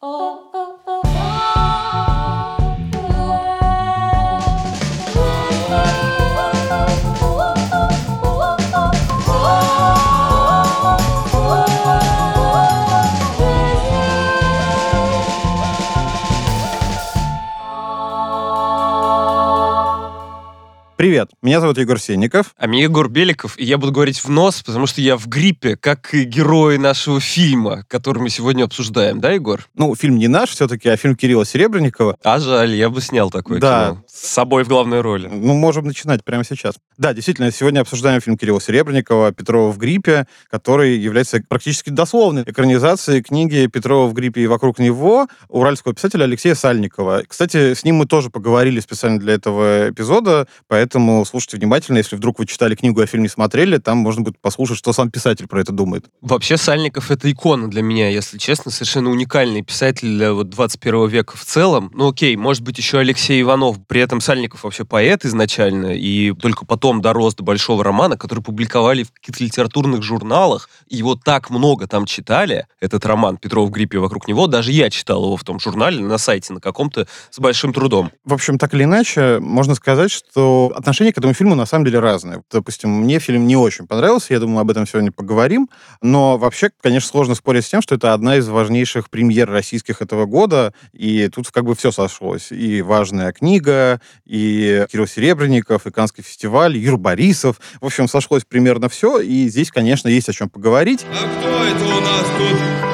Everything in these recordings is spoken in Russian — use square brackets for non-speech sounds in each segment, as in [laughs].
哦。Привет, меня зовут Егор Сенников. А меня Егор Беликов, и я буду говорить в нос, потому что я в гриппе, как и герои нашего фильма, который мы сегодня обсуждаем, да, Егор? Ну, фильм не наш все-таки, а фильм Кирилла Серебренникова. А жаль, я бы снял такое да. кино. С собой в главной роли. Ну, можем начинать прямо сейчас. Да, действительно, сегодня обсуждаем фильм Кирилла Серебренникова «Петрова в гриппе», который является практически дословной экранизацией книги «Петрова в гриппе и вокруг него» уральского писателя Алексея Сальникова. Кстати, с ним мы тоже поговорили специально для этого эпизода, поэтому Поэтому слушайте внимательно, если вдруг вы читали книгу, а фильм не смотрели, там можно будет послушать, что сам писатель про это думает. Вообще Сальников — это икона для меня, если честно, совершенно уникальный писатель для вот 21 века в целом. Ну окей, может быть, еще Алексей Иванов. При этом Сальников вообще поэт изначально, и только потом дорос до большого романа, который публиковали в каких-то литературных журналах. Его так много там читали, этот роман «Петров в гриппе вокруг него». Даже я читал его в том журнале на сайте на каком-то с большим трудом. В общем, так или иначе, можно сказать, что отношение к этому фильму на самом деле разное. Допустим, мне фильм не очень понравился, я думаю, об этом сегодня поговорим, но вообще, конечно, сложно спорить с тем, что это одна из важнейших премьер российских этого года, и тут как бы все сошлось. И важная книга, и Кирилл Серебренников, и Канский фестиваль, Юр Борисов. В общем, сошлось примерно все, и здесь, конечно, есть о чем поговорить. А кто это у нас тут?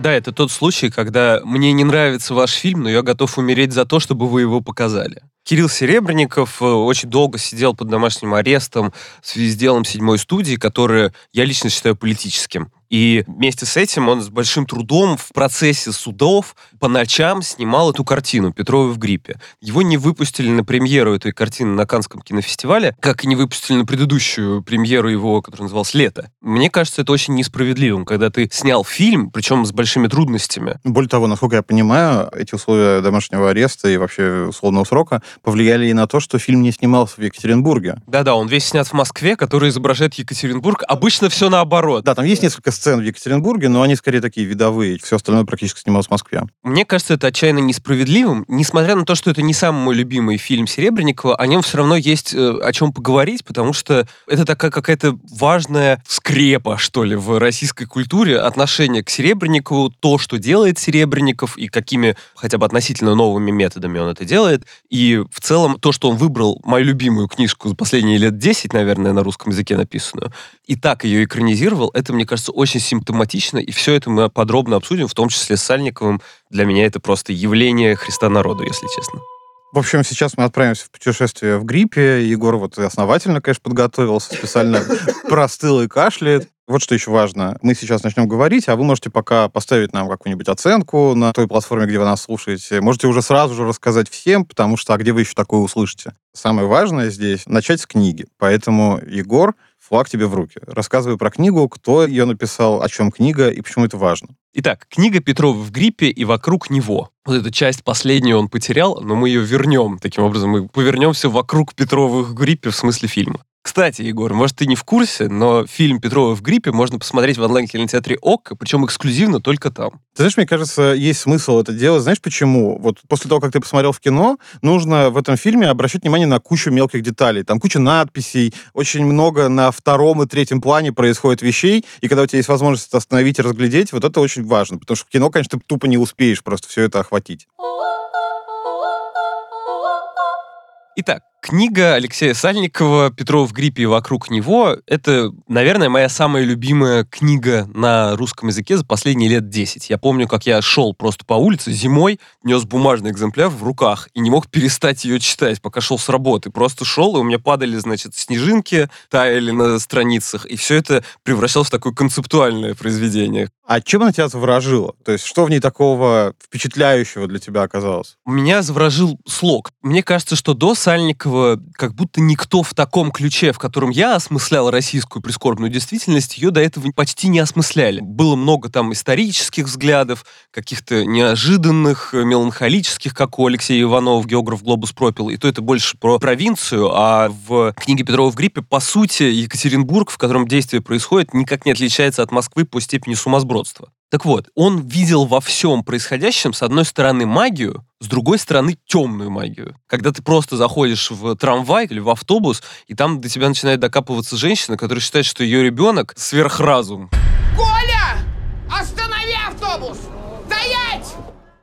Да, это тот случай, когда мне не нравится ваш фильм, но я готов умереть за то, чтобы вы его показали. Кирилл Серебренников э, очень долго сидел под домашним арестом в связи с делом седьмой студии, которое я лично считаю политическим. И вместе с этим он с большим трудом в процессе судов по ночам снимал эту картину «Петрова в гриппе». Его не выпустили на премьеру этой картины на Канском кинофестивале, как и не выпустили на предыдущую премьеру его, который назывался «Лето». Мне кажется, это очень несправедливым, когда ты снял фильм, причем с большими трудностями. Более того, насколько я понимаю, эти условия домашнего ареста и вообще условного срока повлияли и на то, что фильм не снимался в Екатеринбурге. Да-да, он весь снят в Москве, который изображает Екатеринбург. Обычно все наоборот. Да, там есть несколько сцен в Екатеринбурге, но они скорее такие видовые. Все остальное практически снималось в Москве. Мне кажется, это отчаянно несправедливым. Несмотря на то, что это не самый мой любимый фильм Серебренникова, о нем все равно есть э, о чем поговорить, потому что это такая какая-то важная скрепа, что ли, в российской культуре. Отношение к Серебренникову, то, что делает Серебренников и какими хотя бы относительно новыми методами он это делает. И в целом то, что он выбрал мою любимую книжку за последние лет 10, наверное, на русском языке написанную, и так ее экранизировал, это, мне кажется, очень симптоматично, и все это мы подробно обсудим, в том числе с Сальниковым. Для меня это просто явление Христа народу, если честно. В общем, сейчас мы отправимся в путешествие в гриппе. Егор вот основательно, конечно, подготовился, специально [laughs] простыл и кашляет. Вот что еще важно. Мы сейчас начнем говорить, а вы можете пока поставить нам какую-нибудь оценку на той платформе, где вы нас слушаете. Можете уже сразу же рассказать всем, потому что а где вы еще такое услышите? Самое важное здесь — начать с книги. Поэтому, Егор, флаг тебе в руки. Рассказывай про книгу, кто ее написал, о чем книга и почему это важно. Итак, книга Петрова в гриппе и вокруг него. Вот эту часть последнюю он потерял, но мы ее вернем. Таким образом, мы повернемся вокруг Петрова в гриппе в смысле фильма. Кстати, Егор, может, ты не в курсе, но фильм «Петрова в гриппе» можно посмотреть в онлайн-кинотеатре ОК, причем эксклюзивно только там. Ты знаешь, мне кажется, есть смысл это делать. Знаешь почему? Вот после того, как ты посмотрел в кино, нужно в этом фильме обращать внимание на кучу мелких деталей. Там куча надписей, очень много на втором и третьем плане происходит вещей, и когда у тебя есть возможность это остановить и разглядеть, вот это очень важно, потому что в кино, конечно, ты тупо не успеешь просто все это охватить. Итак, книга Алексея Сальникова «Петров в гриппе и вокруг него» — это, наверное, моя самая любимая книга на русском языке за последние лет 10. Я помню, как я шел просто по улице зимой, нес бумажный экземпляр в руках и не мог перестать ее читать, пока шел с работы. Просто шел, и у меня падали, значит, снежинки, таяли на страницах, и все это превращалось в такое концептуальное произведение. А чем она тебя заворожила? То есть что в ней такого впечатляющего для тебя оказалось? Меня заворожил слог. Мне кажется, что до Сальникова Серебренникова как будто никто в таком ключе, в котором я осмыслял российскую прискорбную действительность, ее до этого почти не осмысляли. Было много там исторических взглядов, каких-то неожиданных, э, меланхолических, как у Алексея Иванова, географ «Глобус пропил», и то это больше про провинцию, а в книге Петрова в гриппе, по сути, Екатеринбург, в котором действие происходит, никак не отличается от Москвы по степени сумасбродства. Так вот, он видел во всем происходящем, с одной стороны, магию, с другой стороны, темную магию. Когда ты просто заходишь в трамвай или в автобус, и там до тебя начинает докапываться женщина, которая считает, что ее ребенок сверхразум. Коля! Останови автобус! Стоять!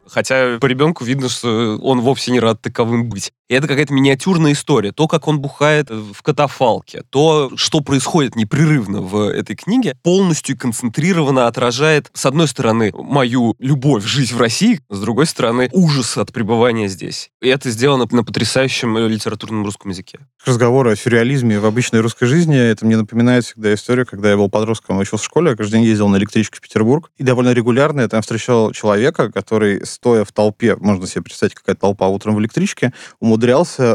Хотя по ребенку видно, что он вовсе не рад таковым быть. И это какая-то миниатюрная история. То, как он бухает в катафалке, то, что происходит непрерывно в этой книге, полностью концентрированно отражает, с одной стороны, мою любовь жить в России, с другой стороны, ужас от пребывания здесь. И это сделано на потрясающем литературном русском языке. Разговоры о сюрреализме в обычной русской жизни, это мне напоминает всегда историю, когда я был подростком, учился в школе, я каждый день ездил на электричке в Петербург, и довольно регулярно я там встречал человека, который, стоя в толпе, можно себе представить, какая толпа утром в электричке, умудрялся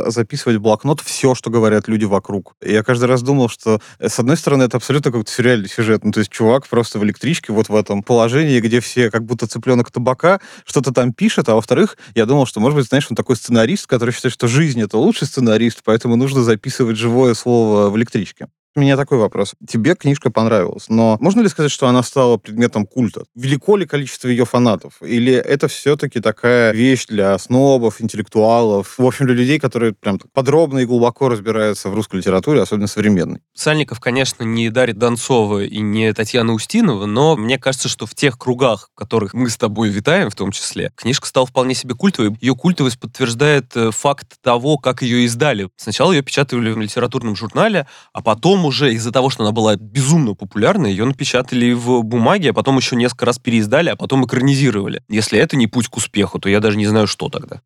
записывать в блокнот все, что говорят люди вокруг. И я каждый раз думал, что, э, с одной стороны, это абсолютно какой-то сюрреальный сюжет. Ну, то есть чувак просто в электричке вот в этом положении, где все как будто цыпленок табака что-то там пишет, а во-вторых, я думал, что, может быть, знаешь, он такой сценарист, который считает, что жизнь — это лучший сценарист, поэтому нужно записывать живое слово в электричке. У меня такой вопрос. Тебе книжка понравилась, но можно ли сказать, что она стала предметом культа? Велико ли количество ее фанатов? Или это все-таки такая вещь для снобов, интеллектуалов, в общем, для людей, которые прям подробно и глубоко разбираются в русской литературе, особенно современной? Сальников, конечно, не Дарья Донцова и не Татьяна Устинова, но мне кажется, что в тех кругах, в которых мы с тобой витаем, в том числе, книжка стала вполне себе культовой. Ее культовость подтверждает э, факт того, как ее издали. Сначала ее печатали в литературном журнале, а потом уже из-за того, что она была безумно популярна, ее напечатали в бумаге, а потом еще несколько раз переиздали, а потом экранизировали. Если это не путь к успеху, то я даже не знаю, что тогда.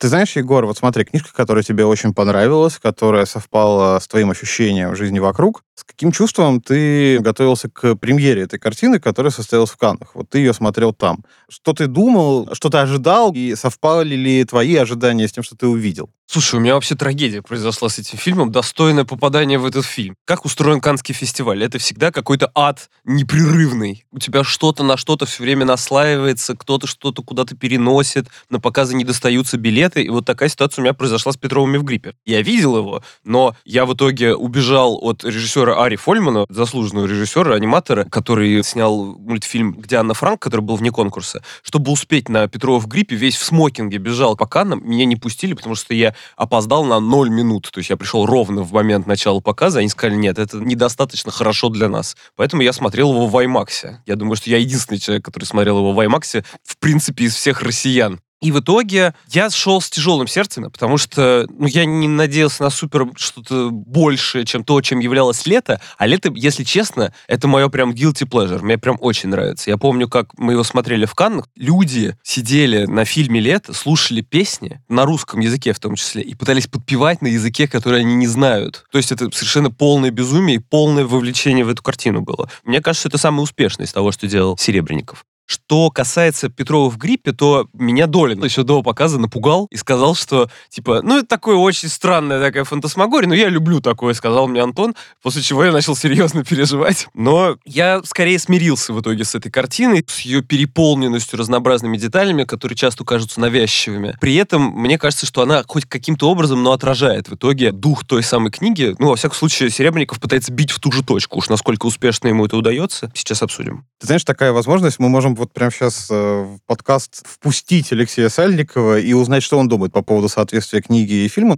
Ты знаешь, Егор, вот смотри, книжка, которая тебе очень понравилась, которая совпала с твоим ощущением жизни вокруг. С каким чувством ты готовился к премьере этой картины, которая состоялась в Каннах? Вот ты ее смотрел там. Что ты думал, что ты ожидал, и совпали ли твои ожидания с тем, что ты увидел? Слушай, у меня вообще трагедия произошла с этим фильмом, достойное попадание в этот фильм. Как устроен Каннский фестиваль? Это всегда какой-то ад непрерывный. У тебя что-то на что-то все время наслаивается, кто-то что-то куда-то переносит, на показы не достаются билеты, и вот такая ситуация у меня произошла с Петровыми в гриппе. Я видел его, но я в итоге убежал от режиссера Ари Фольмана, заслуженного режиссера, аниматора, который снял мультфильм «Где Анна Франк», который был вне конкурса. Чтобы успеть на Петрова в гриппе, весь в смокинге бежал по Каннам, меня не пустили, потому что я опоздал на 0 минут. То есть я пришел ровно в момент начала показа, они сказали, нет, это недостаточно хорошо для нас. Поэтому я смотрел его в IMAX. Я думаю, что я единственный человек, который смотрел его в IMAX, в принципе, из всех россиян. И в итоге я шел с тяжелым сердцем, потому что ну, я не надеялся на супер что-то большее, чем то, чем являлось лето. А лето, если честно, это мое прям guilty pleasure. Мне прям очень нравится. Я помню, как мы его смотрели в Каннах. Люди сидели на фильме «Лето», слушали песни на русском языке в том числе и пытались подпевать на языке, который они не знают. То есть это совершенно полное безумие и полное вовлечение в эту картину было. Мне кажется, это самое успешное из того, что делал Серебренников. Что касается Петрова в гриппе, то меня Долин еще до показа напугал и сказал, что, типа, ну, это такое очень странная такая фантасмагория, но я люблю такое, сказал мне Антон, после чего я начал серьезно [laughs] переживать. Но я скорее смирился в итоге с этой картиной, с ее переполненностью разнообразными деталями, которые часто кажутся навязчивыми. При этом мне кажется, что она хоть каким-то образом, но отражает в итоге дух той самой книги. Ну, во всяком случае, Серебренников пытается бить в ту же точку. Уж насколько успешно ему это удается, сейчас обсудим. Ты знаешь, такая возможность, мы можем вот прямо сейчас э, в подкаст впустить Алексея Сальникова и узнать, что он думает по поводу соответствия книги и фильма.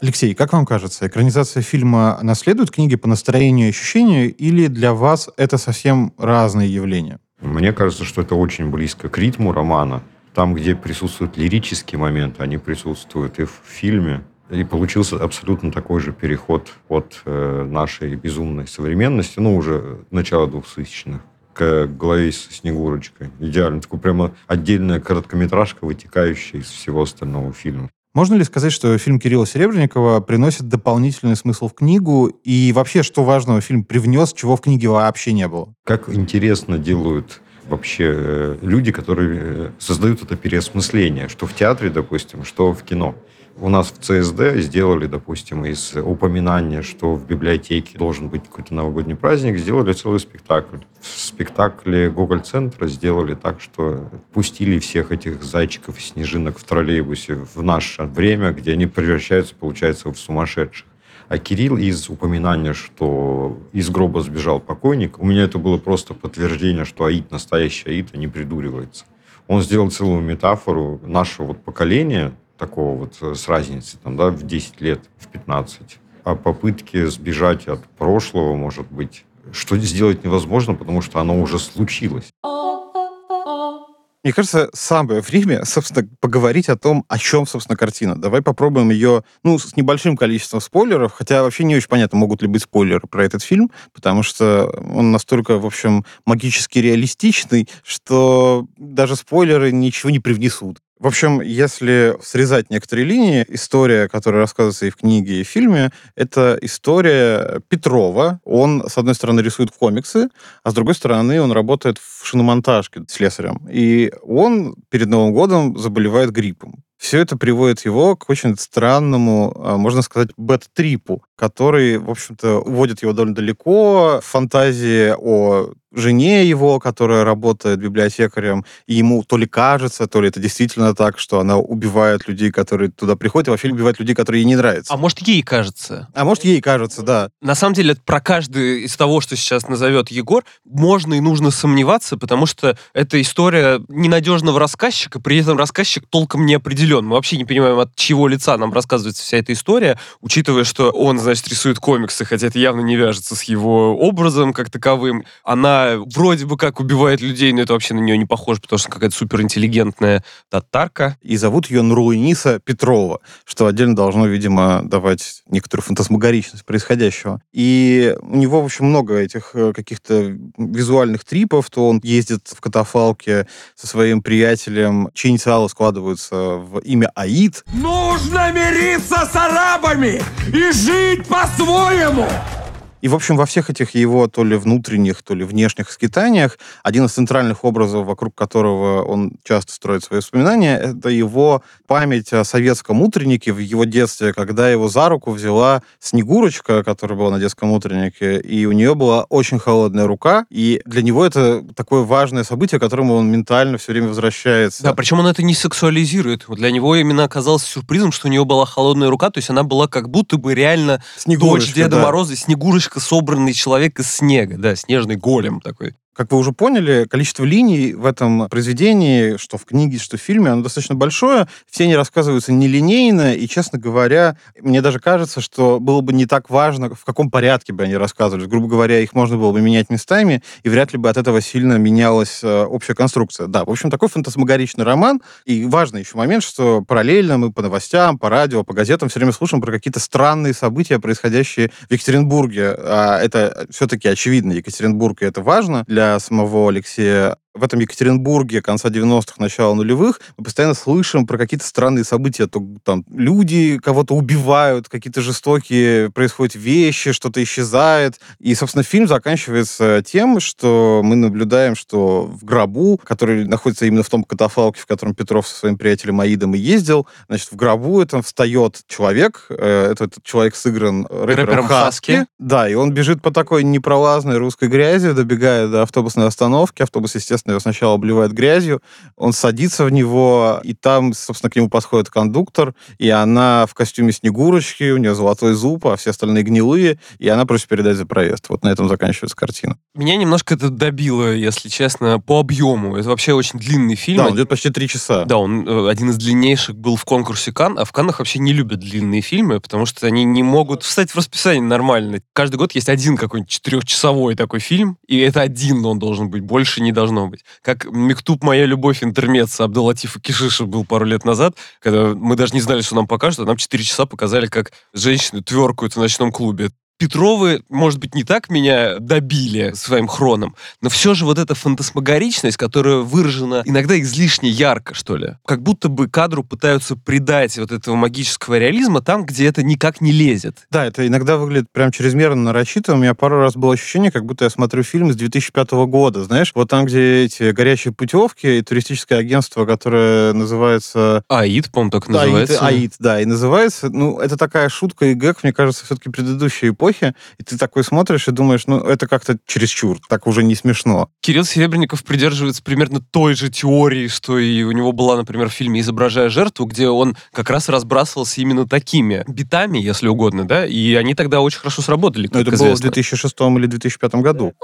Алексей, как вам кажется, экранизация фильма наследует книге по настроению и ощущению, или для вас это совсем разные явления? Мне кажется, что это очень близко к ритму романа. Там, где присутствуют лирические моменты, они присутствуют и в фильме. И получился абсолютно такой же переход от э, нашей безумной современности, ну, уже начала 2000-х, к главе с Снегурочкой. Идеально. Такой прямо отдельная короткометражка, вытекающая из всего остального фильма. Можно ли сказать, что фильм Кирилла Серебренникова приносит дополнительный смысл в книгу? И вообще, что важного фильм привнес, чего в книге вообще не было? Как интересно делают вообще э, люди, которые э, создают это переосмысление, что в театре, допустим, что в кино. У нас в ЦСД сделали, допустим, из упоминания, что в библиотеке должен быть какой-то новогодний праздник, сделали целый спектакль. В спектакле Гоголь-центра сделали так, что пустили всех этих зайчиков и снежинок в троллейбусе в наше время, где они превращаются, получается, в сумасшедших. А Кирилл из упоминания, что из гроба сбежал покойник, у меня это было просто подтверждение, что Аид, настоящий Аид, а не придуривается. Он сделал целую метафору нашего вот поколения, такого вот э, с разницей, там, да, в 10 лет, в 15, о попытке сбежать от прошлого, может быть, что сделать невозможно, потому что оно уже случилось. Мне кажется, самое время, собственно, поговорить о том, о чем, собственно, картина. Давай попробуем ее, ну, с небольшим количеством спойлеров, хотя вообще не очень понятно, могут ли быть спойлеры про этот фильм, потому что он настолько, в общем, магически реалистичный, что даже спойлеры ничего не привнесут. В общем, если срезать некоторые линии, история, которая рассказывается и в книге, и в фильме, это история Петрова. Он, с одной стороны, рисует комиксы, а с другой стороны, он работает в шиномонтажке слесарем. И он перед Новым годом заболевает гриппом. Все это приводит его к очень странному, а, можно сказать, бэт-трипу, который, в общем-то, уводит его довольно далеко. Фантазии о жене его, которая работает библиотекарем, и ему то ли кажется, то ли это действительно так, что она убивает людей, которые туда приходят, и вообще убивает людей, которые ей не нравятся. А может, ей кажется? А может, ей кажется, да. На самом деле, про каждый из того, что сейчас назовет Егор, можно и нужно сомневаться, потому что это история ненадежного рассказчика, при этом рассказчик толком не определен. Мы вообще не понимаем, от чего лица нам рассказывается вся эта история, учитывая, что он, значит, рисует комиксы, хотя это явно не вяжется с его образом как таковым. Она вроде бы как убивает людей, но это вообще на нее не похоже, потому что какая-то суперинтеллигентная татарка. И зовут ее Нуруиниса Петрова, что отдельно должно, видимо, давать некоторую фантасмагоричность происходящего. И у него, в общем, много этих э, каких-то визуальных трипов, то он ездит в катафалке со своим приятелем, чьи инициалы складываются в имя Аид. Нужно мириться с арабами и жить по-своему! И, в общем, во всех этих его то ли внутренних, то ли внешних скитаниях один из центральных образов, вокруг которого он часто строит свои воспоминания, это его память о советском утреннике в его детстве, когда его за руку взяла Снегурочка, которая была на детском утреннике, и у нее была очень холодная рука, и для него это такое важное событие, к которому он ментально все время возвращается. Да, причем он это не сексуализирует. Для него именно оказалось сюрпризом, что у нее была холодная рука, то есть она была как будто бы реально дочь Деда да. Мороза, Снегурочка, собранный человек из снега, да, снежный голем такой. Как вы уже поняли, количество линий в этом произведении, что в книге, что в фильме, оно достаточно большое. Все они рассказываются нелинейно, и, честно говоря, мне даже кажется, что было бы не так важно, в каком порядке бы они рассказывались. Грубо говоря, их можно было бы менять местами, и вряд ли бы от этого сильно менялась э, общая конструкция. Да, в общем, такой фантасмагоричный роман. И важный еще момент, что параллельно мы по новостям, по радио, по газетам все время слушаем про какие-то странные события, происходящие в Екатеринбурге. А это все-таки очевидно, Екатеринбург, и это важно для самого Алексея в этом Екатеринбурге конца 90-х, начала нулевых мы постоянно слышим про какие-то странные события. То там люди кого-то убивают, какие-то жестокие происходят вещи, что-то исчезает. И, собственно, фильм заканчивается тем, что мы наблюдаем, что в гробу, который находится именно в том катафалке, в котором Петров со своим приятелем Аидом и ездил, значит, в гробу этом встает человек. э, Этот человек сыгран рэпером, Рэпером Хаски. Хаски. Да, и он бежит по такой непролазной русской грязи, добегая до автобусной остановки. Автобус, естественно, его сначала обливает грязью. Он садится в него, и там, собственно, к нему подходит кондуктор, и она в костюме Снегурочки, у нее золотой зуб, а все остальные гнилые, и она просит передать за проезд. Вот на этом заканчивается картина. Меня немножко это добило, если честно, по объему. Это вообще очень длинный фильм. Да, он идет почти три часа. Да, он э, один из длиннейших был в конкурсе Кан, а в Каннах вообще не любят длинные фильмы, потому что они не могут встать в расписание нормально. Каждый год есть один какой-нибудь четырехчасовой такой фильм, и это один он должен быть, больше не должно быть. Как «Мектуб. Моя любовь. Интермеца» Абдулатифа Кишиша был пару лет назад, когда мы даже не знали, что нам покажут, а нам четыре часа показали, как женщины тверкают в ночном клубе. Петровы, может быть, не так меня добили своим хроном, но все же вот эта фантасмагоричность, которая выражена иногда излишне ярко, что ли. Как будто бы кадру пытаются придать вот этого магического реализма там, где это никак не лезет. Да, это иногда выглядит прям чрезмерно нарочито. У меня пару раз было ощущение, как будто я смотрю фильм с 2005 года. Знаешь, вот там, где эти горячие путевки и туристическое агентство, которое называется... Аид, по-моему, так называется. Аид, Аид, да, и называется, ну, это такая шутка и гэг, мне кажется, все-таки предыдущей эпохи, и ты такой смотришь и думаешь, ну, это как-то чересчур, так уже не смешно. Кирилл Серебренников придерживается примерно той же теории, что и у него была, например, в фильме «Изображая жертву», где он как раз разбрасывался именно такими битами, если угодно, да, и они тогда очень хорошо сработали, Но это было в известно. 2006 или 2005 году.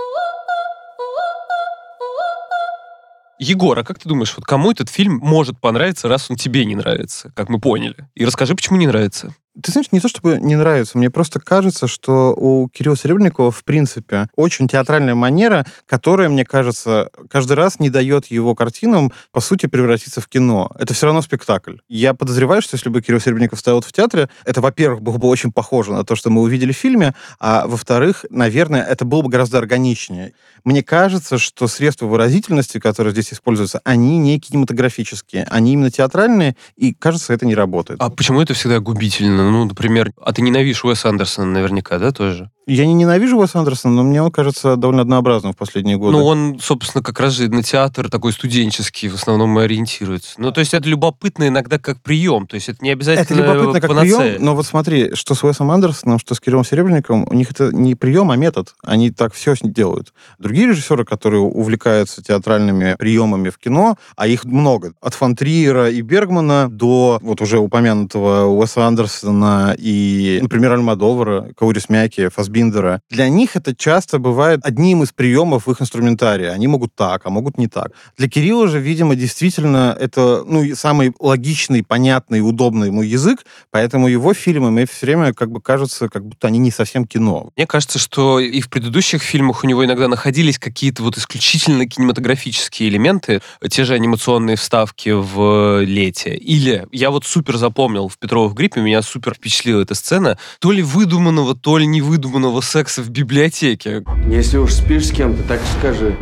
Егор, а как ты думаешь, вот кому этот фильм может понравиться, раз он тебе не нравится, как мы поняли? И расскажи, почему не нравится. Ты знаешь, не то чтобы не нравится, мне просто кажется, что у Кирилла Серебренникова, в принципе, очень театральная манера, которая, мне кажется, каждый раз не дает его картинам, по сути, превратиться в кино. Это все равно спектакль. Я подозреваю, что если бы Кирилл Серебренников стоял в театре, это, во-первых, было бы очень похоже на то, что мы увидели в фильме, а во-вторых, наверное, это было бы гораздо органичнее. Мне кажется, что средства выразительности, которые здесь используются, они не кинематографические, они именно театральные, и, кажется, это не работает. А почему это всегда губительно? Ну, например, а ты ненавидишь Уэса Андерсона наверняка, да, тоже? Я не ненавижу Уэса Андерсона, но мне он кажется довольно однообразным в последние годы. Ну, он, собственно, как раз же на театр такой студенческий в основном и ориентируется. Ну, то есть это любопытно иногда как прием, то есть это не обязательно это любопытно как панацея. прием, но вот смотри, что с Уэсом Андерсоном, что с Кириллом Серебренниковым, у них это не прием, а метод. Они так все делают. Другие режиссеры, которые увлекаются театральными приемами в кино, а их много, от фон Триера и Бергмана до вот уже упомянутого Уэса Андерсона и, например, Альмадовара, Каурис Мяки, Фасбиндера, для них это часто бывает одним из приемов в их инструментарии. Они могут так, а могут не так. Для Кирилла же, видимо, действительно это ну, самый логичный, понятный, удобный ему язык, поэтому его фильмы мне все время как бы кажется, как будто они не совсем кино. Мне кажется, что и в предыдущих фильмах у него иногда находились какие-то вот исключительно кинематографические элементы, те же анимационные вставки в «Лете». Или я вот супер запомнил в «Петровых гриппе», меня супер впечатлила эта сцена, то ли выдуманного, то ли невыдуманного секса в библиотеке, Если уж спишь с кем-то, так скажи.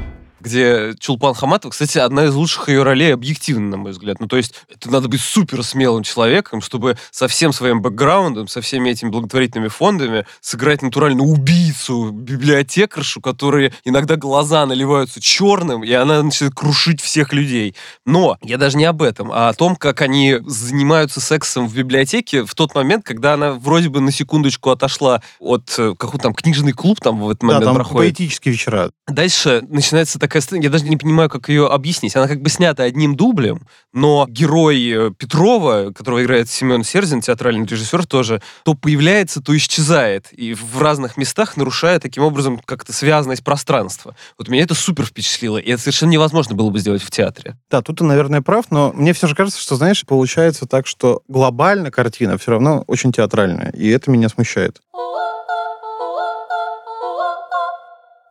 Где Чулпан Хаматова, кстати, одна из лучших ее ролей объективно, на мой взгляд. Ну, то есть, это надо быть супер смелым человеком, чтобы со всем своим бэкграундом, со всеми этими благотворительными фондами сыграть натурально убийцу, библиотекаршу, которые иногда глаза наливаются черным, и она начинает крушить всех людей. Но я даже не об этом, а о том, как они занимаются сексом в библиотеке в тот момент, когда она вроде бы на секундочку отошла от э, какого-то там книжный клуб там в этот Да, момент там проходит. поэтические вечера. Дальше начинается такая сцена, я даже не понимаю, как ее объяснить. Она как бы снята одним дублем, но герой э, Петрова, которого играет Семен Серзин, театральный режиссер тоже, то появляется, то исчезает. И в разных местах нарушая таким образом как-то связанность пространства. Вот меня это супер впечатлило. И это совершенно невозможно было бы сделать в театре. Да, тут ты, наверное, прав, но мне все же кажется, что, знаешь, получается так, что глобально картина все равно очень театральная, и это меня смущает.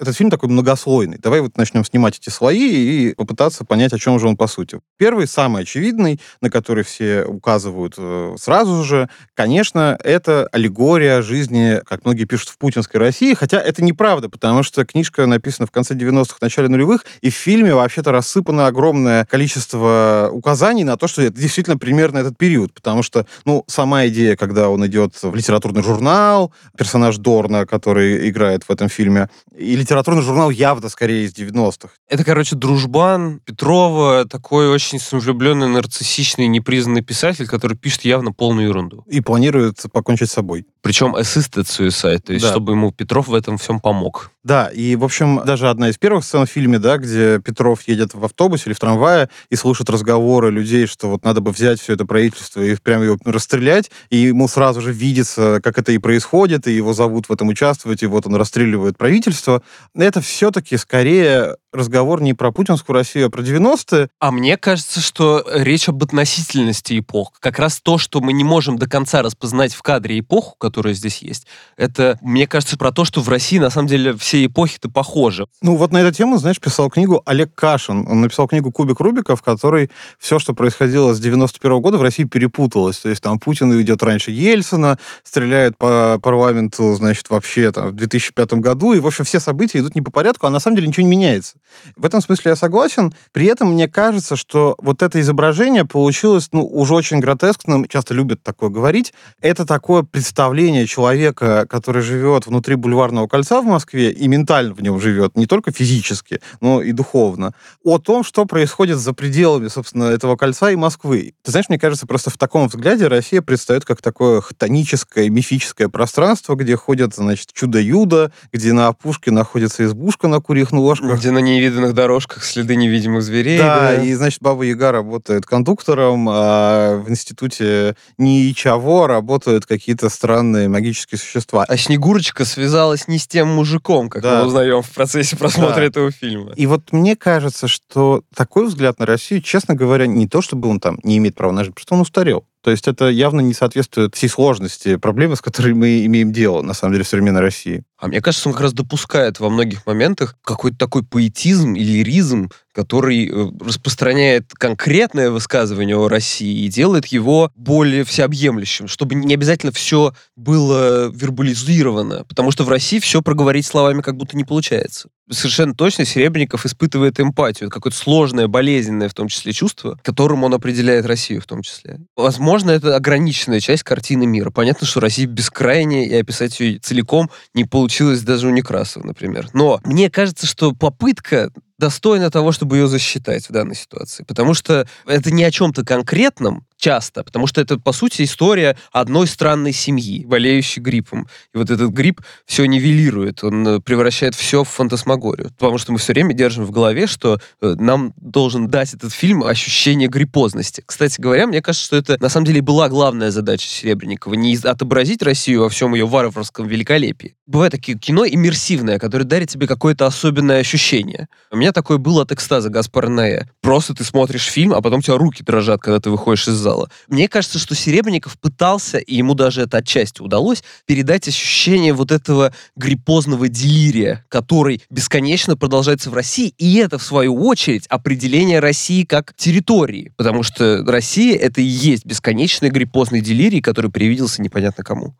Этот фильм такой многослойный. Давай вот начнем снимать эти слои и попытаться понять, о чем же он по сути. Первый, самый очевидный, на который все указывают э, сразу же, конечно, это аллегория жизни, как многие пишут, в путинской России, хотя это неправда, потому что книжка написана в конце 90-х, начале нулевых, и в фильме вообще-то рассыпано огромное количество указаний на то, что это действительно примерно этот период, потому что, ну, сама идея, когда он идет в литературный журнал, персонаж Дорна, который играет в этом фильме, и литературный журнал явно скорее из 90-х. Это, короче, дружбан Петрова, такой очень самовлюбленный, нарциссичный, непризнанный писатель, который пишет явно полную ерунду. И планирует покончить с собой. Причем assisted suicide, то есть Да. чтобы ему Петров в этом всем помог. Да, и, в общем, даже одна из первых сцен в фильме, да, где Петров едет в автобусе или в трамвае и слышит разговоры людей, что вот надо бы взять все это правительство и прям его расстрелять, и ему сразу же видится, как это и происходит, и его зовут в этом участвовать, и вот он расстреливает правительство. Это все-таки скорее разговор не про путинскую Россию, а про 90-е. А мне кажется, что речь об относительности эпох. Как раз то, что мы не можем до конца распознать в кадре эпоху, которая здесь есть, это, мне кажется, про то, что в России на самом деле все эпохи-то похожи. Ну вот на эту тему, знаешь, писал книгу Олег Кашин. Он написал книгу «Кубик Рубика», в которой все, что происходило с 91 года в России перепуталось. То есть там Путин идет раньше Ельцина, стреляет по парламенту, значит, вообще там в 2005 году, и, в общем, все события идут не по порядку, а на самом деле ничего не меняется. В этом смысле я согласен. При этом мне кажется, что вот это изображение получилось, ну, уже очень гротескным, часто любят такое говорить. Это такое представление человека, который живет внутри бульварного кольца в Москве и ментально в нем живет, не только физически, но и духовно, о том, что происходит за пределами, собственно, этого кольца и Москвы. Ты знаешь, мне кажется, просто в таком взгляде Россия предстает как такое хтоническое, мифическое пространство, где ходят, значит, чудо-юдо, где на опушке находится избушка на курьих ножках. Где на невиданных дорожках следы невидимых зверей. Да, и, значит, Баба Яга работает кондуктором, а в институте Ничего работают какие-то странные магические существа. А Снегурочка связалась не с тем мужиком, как Да. мы узнаем в процессе просмотра Да. этого фильма. И вот мне кажется, что такой взгляд на Россию, честно говоря, не то, чтобы он там не имеет права на жизнь, просто он устарел. То есть это явно не соответствует всей сложности проблемы, с которой мы имеем дело, на самом деле, в современной России. А мне кажется, он как раз допускает во многих моментах какой-то такой поэтизм и лиризм, который э, распространяет конкретное высказывание о России и делает его более всеобъемлющим, чтобы не обязательно все было вербализировано, потому что в России все проговорить словами как будто не получается. Совершенно точно Серебренников испытывает эмпатию, какое-то сложное, болезненное в том числе чувство, которым он определяет Россию в том числе. Возможно, это ограниченная часть картины мира. Понятно, что Россия бескрайняя, и описать ее целиком не получилось даже у Некрасова, например. Но мне кажется, что попытка достойна того, чтобы ее засчитать в данной ситуации. Потому что это не о чем-то конкретном часто, потому что это, по сути, история одной странной семьи, болеющей гриппом. И вот этот грипп все нивелирует, он э, превращает все в фантасмагорию. Потому что мы все время держим в голове, что э, нам должен дать этот фильм ощущение гриппозности. Кстати говоря, мне кажется, что это на самом деле была главная задача Серебренникова, не отобразить Россию во всем ее варварском великолепии. Бывает такие кино иммерсивное, которое дарит тебе какое-то особенное ощущение. У меня такое было от экстаза Гаспара Ноэ. Просто ты смотришь фильм, а потом у тебя руки дрожат, когда ты выходишь из зала. Мне кажется, что Серебренников пытался, и ему даже это отчасти удалось, передать ощущение вот этого гриппозного делирия, который бесконечно продолжается в России, и это, в свою очередь, определение России как территории, потому что Россия — это и есть бесконечный гриппозный делирий, который привиделся непонятно кому.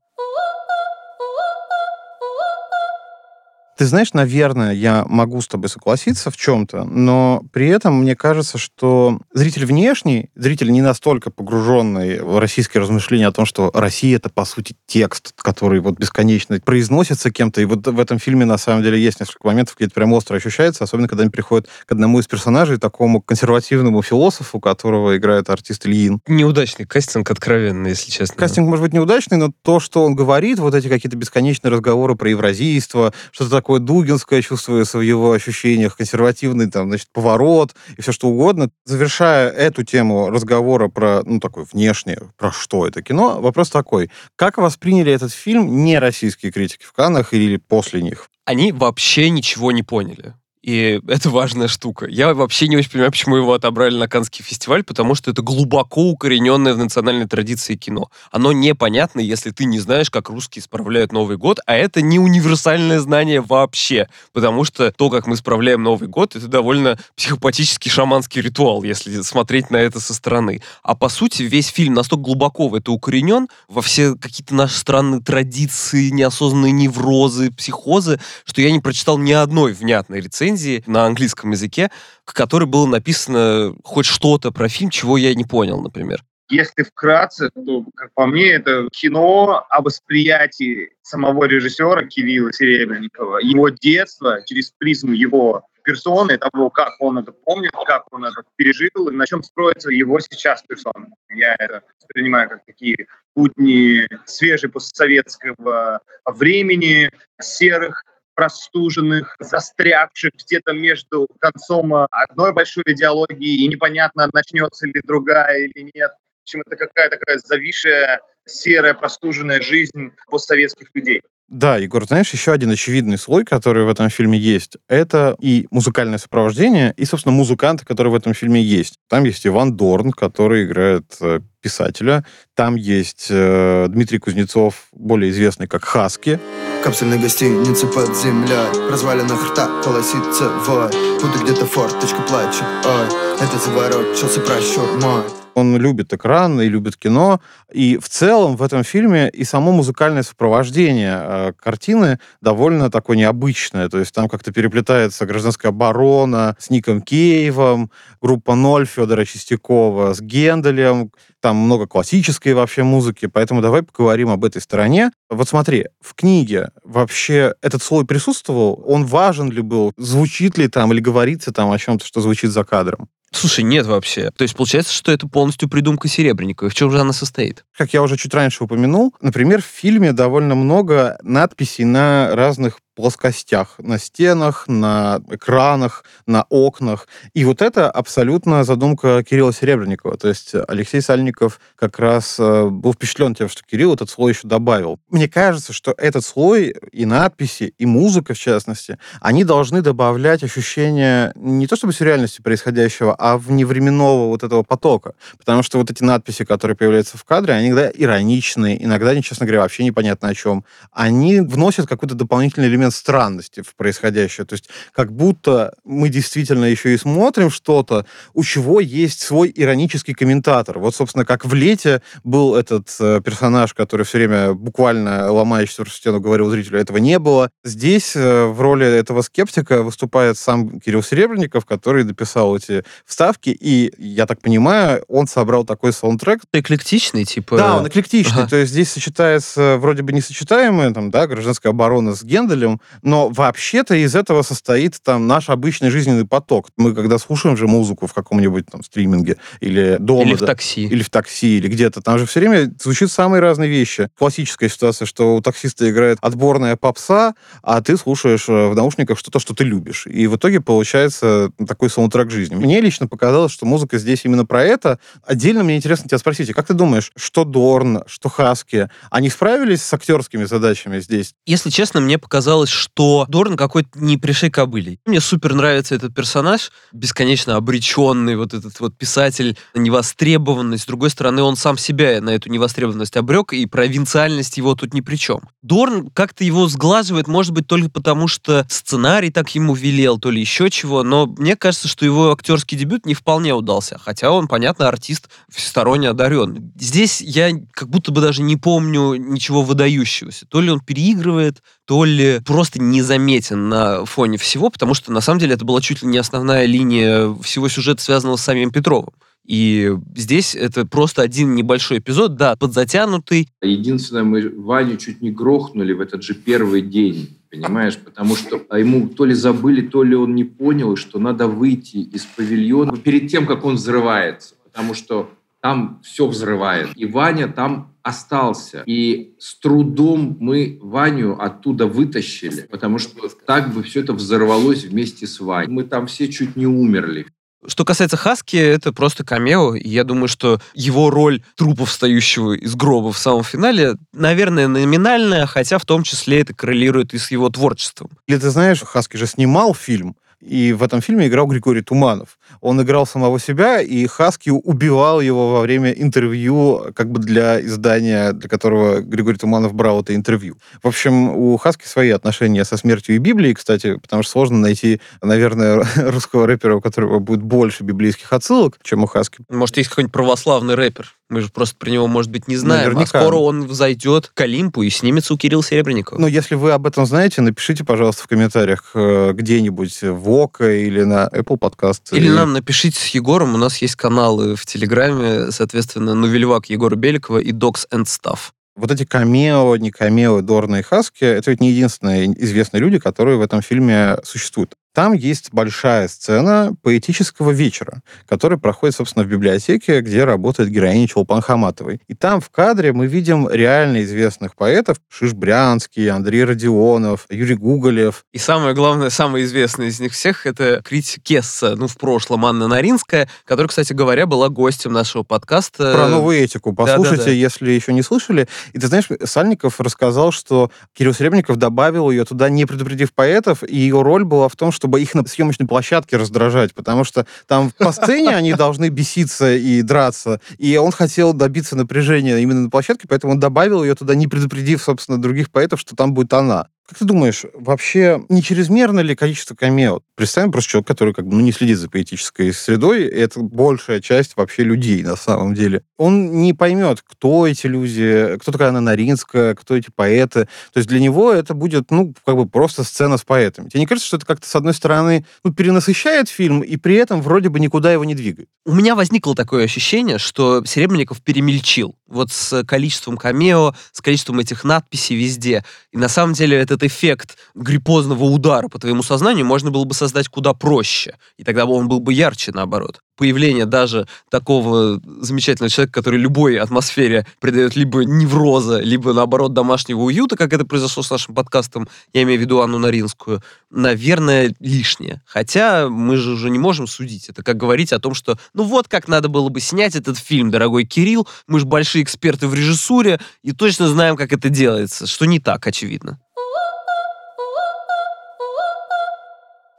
Ты знаешь, наверное, я могу с тобой согласиться в чем-то, но при этом мне кажется, что зритель внешний, зритель не настолько погруженный в российские размышления о том, что Россия это по сути текст, который вот бесконечно произносится кем-то, и вот в этом фильме на самом деле есть несколько моментов, где это прям остро ощущается, особенно когда они приходят к одному из персонажей, такому консервативному философу, которого играет артист Ильин. Неудачный кастинг, откровенно, если честно. Кастинг может быть неудачный, но то, что он говорит, вот эти какие-то бесконечные разговоры про евразийство, что-то такое дугинское чувствуется в его ощущениях, консервативный там, значит, поворот и все что угодно. Завершая эту тему разговора про, ну, такое внешнее, про что это кино, вопрос такой. Как восприняли этот фильм не российские критики в Каннах или после них? они вообще ничего не поняли. И [laughs] это важная штука. Я вообще не очень понимаю, почему его отобрали на Каннский фестиваль, потому что это глубоко укорененное в национальной традиции кино. Оно непонятно, если ты не знаешь, как русские справляют Новый год, а это не универсальное знание вообще, потому что то, как мы справляем Новый год, это довольно психопатический шаманский ритуал, если смотреть на это со стороны. А по сути, весь фильм настолько глубоко в это укоренен, во все какие-то наши странные традиции, неосознанные неврозы, психозы, что я не прочитал ни одной внятной рецензии на английском языке, к которой было написано хоть что-то про фильм, чего я не понял, например. Если вкратце, то, как по мне, это кино о восприятии самого режиссера Кирилла Серебренникова, его детства через призму его персоны, того, как он это помнит, как он это пережил, и на чем строится его сейчас персона. Я это воспринимаю как такие будни свежей постсоветского времени, серых, простуженных, застрявших где-то между концом одной большой идеологии, и непонятно, начнется ли другая или нет. В общем, это какая-то такая зависшая, серая, простуженная жизнь постсоветских людей. Да, Егор, знаешь, еще один очевидный слой, который в этом фильме есть, это и музыкальное сопровождение, и, собственно, музыканты, которые в этом фильме есть. Там есть Иван Дорн, который играет э, писателя. Там есть э, Дмитрий Кузнецов, более известный как Хаски. Капсульной гостиницы под землей В развалинах рта колосится вой Будто где-то форточка плачет, ой Это заворочился прощур мой Он любит экран и любит кино. И в целом в этом фильме и само музыкальное сопровождение э, картины довольно такое необычное. То есть там как-то переплетается гражданская оборона с Ником Кейвом, группа «Ноль» Федора Чистякова с Генделем. Там много классической вообще музыки. Поэтому давай поговорим об этой стороне. Вот смотри, в книге вообще этот слой присутствовал? Он важен ли был? Звучит ли там или говорится там о чем-то, что звучит за кадром? Слушай, нет вообще. То есть получается, что это полностью придумка Серебренниковой. В чем же она состоит? Как я уже чуть раньше упомянул, например, в фильме довольно много надписей на разных плоскостях, на стенах, на экранах, на окнах. И вот это абсолютно задумка Кирилла Серебренникова. То есть Алексей Сальников как раз э, был впечатлен тем, что Кирилл этот слой еще добавил. Мне кажется, что этот слой и надписи, и музыка, в частности, они должны добавлять ощущение не то чтобы сюрреальности происходящего, а вневременного вот этого потока. Потому что вот эти надписи, которые появляются в кадре, они иногда ироничные, иногда, честно говоря, вообще непонятно о чем. Они вносят какой-то дополнительный элемент странности в происходящее. То есть как будто мы действительно еще и смотрим что-то, у чего есть свой иронический комментатор. Вот, собственно, как в «Лете» был этот э, персонаж, который все время буквально ломая четвертую стену говорил зрителю, этого не было. Здесь э, в роли этого скептика выступает сам Кирилл Серебренников, который дописал эти вставки, и, я так понимаю, он собрал такой саундтрек. Эклектичный, типа... Да, он эклектичный. Ага. То есть здесь сочетается вроде бы несочетаемое, там, да, гражданская оборона с Генделем, но вообще-то из этого состоит там наш обычный жизненный поток. Мы когда слушаем же музыку в каком-нибудь там стриминге или дома... Или в да, такси. Или в такси, или где-то. Там же все время звучат самые разные вещи. Классическая ситуация, что у таксиста играет отборная попса, а ты слушаешь э, в наушниках что-то, что ты любишь. И в итоге получается такой саундтрек жизни. Мне лично показалось, что музыка здесь именно про это. Отдельно мне интересно тебя спросить, а как ты думаешь, что Дорн, что Хаски, они справились с актерскими задачами здесь? Если честно, мне показалось, что Дорн какой-то не пришей кобылей. Мне супер нравится этот персонаж, бесконечно обреченный, вот этот вот писатель, невостребованный. С другой стороны, он сам себя на эту невостребованность обрек, и провинциальность его тут ни при чем. Дорн как-то его сглаживает, может быть, только потому, что сценарий так ему велел, то ли еще чего, но мне кажется, что его актерский дебют не вполне удался, хотя он, понятно, артист всесторонне одарен. Здесь я как будто бы даже не помню ничего выдающегося. То ли он переигрывает, то ли просто незаметен на фоне всего, потому что, на самом деле, это была чуть ли не основная линия всего сюжета, связанного с самим Петровым. И здесь это просто один небольшой эпизод, да, подзатянутый. Единственное, мы Ваню чуть не грохнули в этот же первый день, понимаешь? Потому что ему то ли забыли, то ли он не понял, что надо выйти из павильона перед тем, как он взрывается. Потому что там все взрывает. И Ваня там остался. И с трудом мы Ваню оттуда вытащили, потому что так бы все это взорвалось вместе с Ваней. Мы там все чуть не умерли. Что касается Хаски, это просто камео. И я думаю, что его роль трупа, встающего из гроба в самом финале, наверное, номинальная, хотя в том числе это коррелирует и с его творчеством. Или ты знаешь, Хаски же снимал фильм, и в этом фильме играл Григорий Туманов. Он играл самого себя, и Хаски убивал его во время интервью, как бы для издания, для которого Григорий Туманов брал это интервью. В общем, у Хаски свои отношения со смертью и Библией, кстати, потому что сложно найти, наверное, [laughs] русского рэпера, у которого будет больше библейских отсылок, чем у Хаски. Может, есть какой-нибудь православный рэпер. Мы же просто про него, может быть, не знаем. Наверняка. А скоро он взойдет к Олимпу и снимется у Кирилла Серебренникова. Но если вы об этом знаете, напишите, пожалуйста, в комментариях э, где-нибудь в ОКО или на Apple Podcast. Или нам напишите с Егором. У нас есть каналы в Телеграме, соответственно, Нувельвак Егора Беликова и Docs and Stuff. Вот эти камео, не камео, Дорна и Хаски, это ведь не единственные известные люди, которые в этом фильме существуют. Там есть большая сцена поэтического вечера, который проходит, собственно, в библиотеке, где работает героиня Чулпан Хаматовой. И там в кадре мы видим реально известных поэтов. Шишбрянский, Андрей Родионов, Юрий Гуголев. И самое главное, самый известный из них всех, это критик Кесса, ну, в прошлом Анна Наринская, которая, кстати говоря, была гостем нашего подкаста. Про новую этику. Послушайте, Да-да-да. если еще не слышали. И ты знаешь, Сальников рассказал, что Кирилл Серебренников добавил ее туда, не предупредив поэтов, и ее роль была в том, чтобы их на съемочной площадке раздражать, потому что там по сцене они должны беситься и драться, и он хотел добиться напряжения именно на площадке, поэтому он добавил ее туда, не предупредив, собственно, других поэтов, что там будет она. Как ты думаешь, вообще не чрезмерно ли количество камео? Представим просто человек, который как бы ну, не следит за поэтической средой, и это большая часть вообще людей на самом деле. Он не поймет, кто эти люди, кто такая Анна Наринская, кто эти поэты. То есть для него это будет, ну, как бы просто сцена с поэтами. Тебе не кажется, что это как-то, с одной стороны, ну, перенасыщает фильм, и при этом вроде бы никуда его не двигает? У меня возникло такое ощущение, что Серебренников перемельчил. Вот с количеством камео, с количеством этих надписей везде. И на самом деле этот эффект гриппозного удара по твоему сознанию можно было бы создать куда проще. И тогда бы он был бы ярче, наоборот. Появление даже такого замечательного человека, который любой атмосфере придает либо невроза, либо, наоборот, домашнего уюта, как это произошло с нашим подкастом, я имею в виду Анну Наринскую, наверное, лишнее. Хотя мы же уже не можем судить. Это как говорить о том, что ну вот как надо было бы снять этот фильм, дорогой Кирилл, мы же большие эксперты в режиссуре и точно знаем, как это делается, что не так, очевидно.